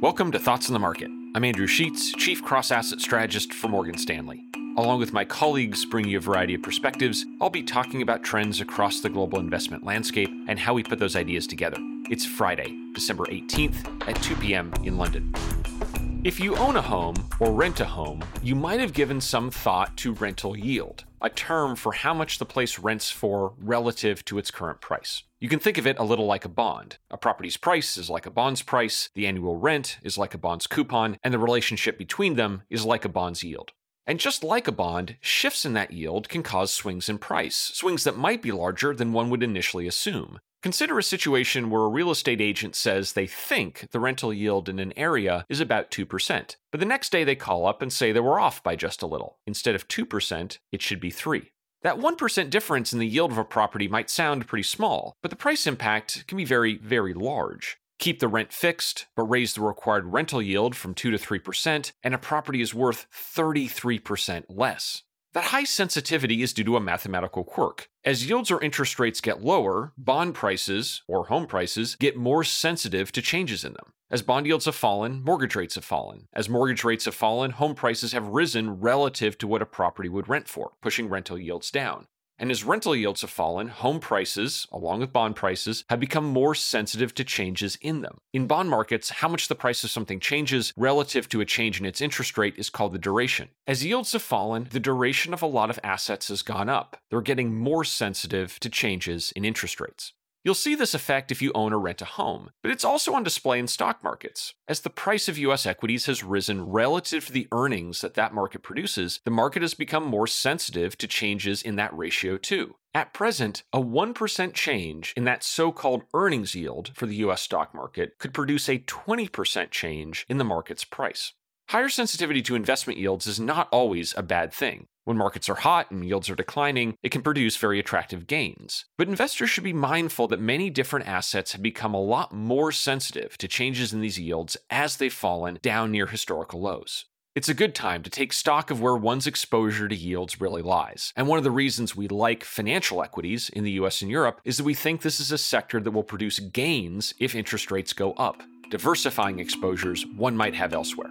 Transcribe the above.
Welcome to Thoughts on the Market. I'm Andrew Sheets, Chief Cross Asset Strategist for Morgan Stanley. Along with my colleagues bringing you a variety of perspectives, I'll be talking about trends across the global investment landscape and how we put those ideas together. It's Friday, December 18th at 2 p.m. in London. If you own a home or rent a home, you might have given some thought to rental yield, a term for how much the place rents for relative to its current price. You can think of it a little like a bond. A property's price is like a bond's price, the annual rent is like a bond's coupon, and the relationship between them is like a bond's yield. And just like a bond, shifts in that yield can cause swings in price, swings that might be larger than one would initially assume. Consider a situation where a real estate agent says they think the rental yield in an area is about 2%, but the next day they call up and say they were off by just a little. Instead of 2%, it should be 3. That 1% difference in the yield of a property might sound pretty small, but the price impact can be very, very large. Keep the rent fixed, but raise the required rental yield from 2 to 3%, and a property is worth 33% less. That high sensitivity is due to a mathematical quirk. As yields or interest rates get lower, bond prices, or home prices, get more sensitive to changes in them. As bond yields have fallen, mortgage rates have fallen. As mortgage rates have fallen, home prices have risen relative to what a property would rent for, pushing rental yields down. And as rental yields have fallen, home prices, along with bond prices, have become more sensitive to changes in them. In bond markets, how much the price of something changes relative to a change in its interest rate is called the duration. As yields have fallen, the duration of a lot of assets has gone up. They're getting more sensitive to changes in interest rates. You'll see this effect if you own or rent a home, but it's also on display in stock markets. As the price of US equities has risen relative to the earnings that that market produces, the market has become more sensitive to changes in that ratio too. At present, a 1% change in that so called earnings yield for the US stock market could produce a 20% change in the market's price. Higher sensitivity to investment yields is not always a bad thing. When markets are hot and yields are declining, it can produce very attractive gains. But investors should be mindful that many different assets have become a lot more sensitive to changes in these yields as they've fallen down near historical lows. It's a good time to take stock of where one's exposure to yields really lies. And one of the reasons we like financial equities in the US and Europe is that we think this is a sector that will produce gains if interest rates go up, diversifying exposures one might have elsewhere.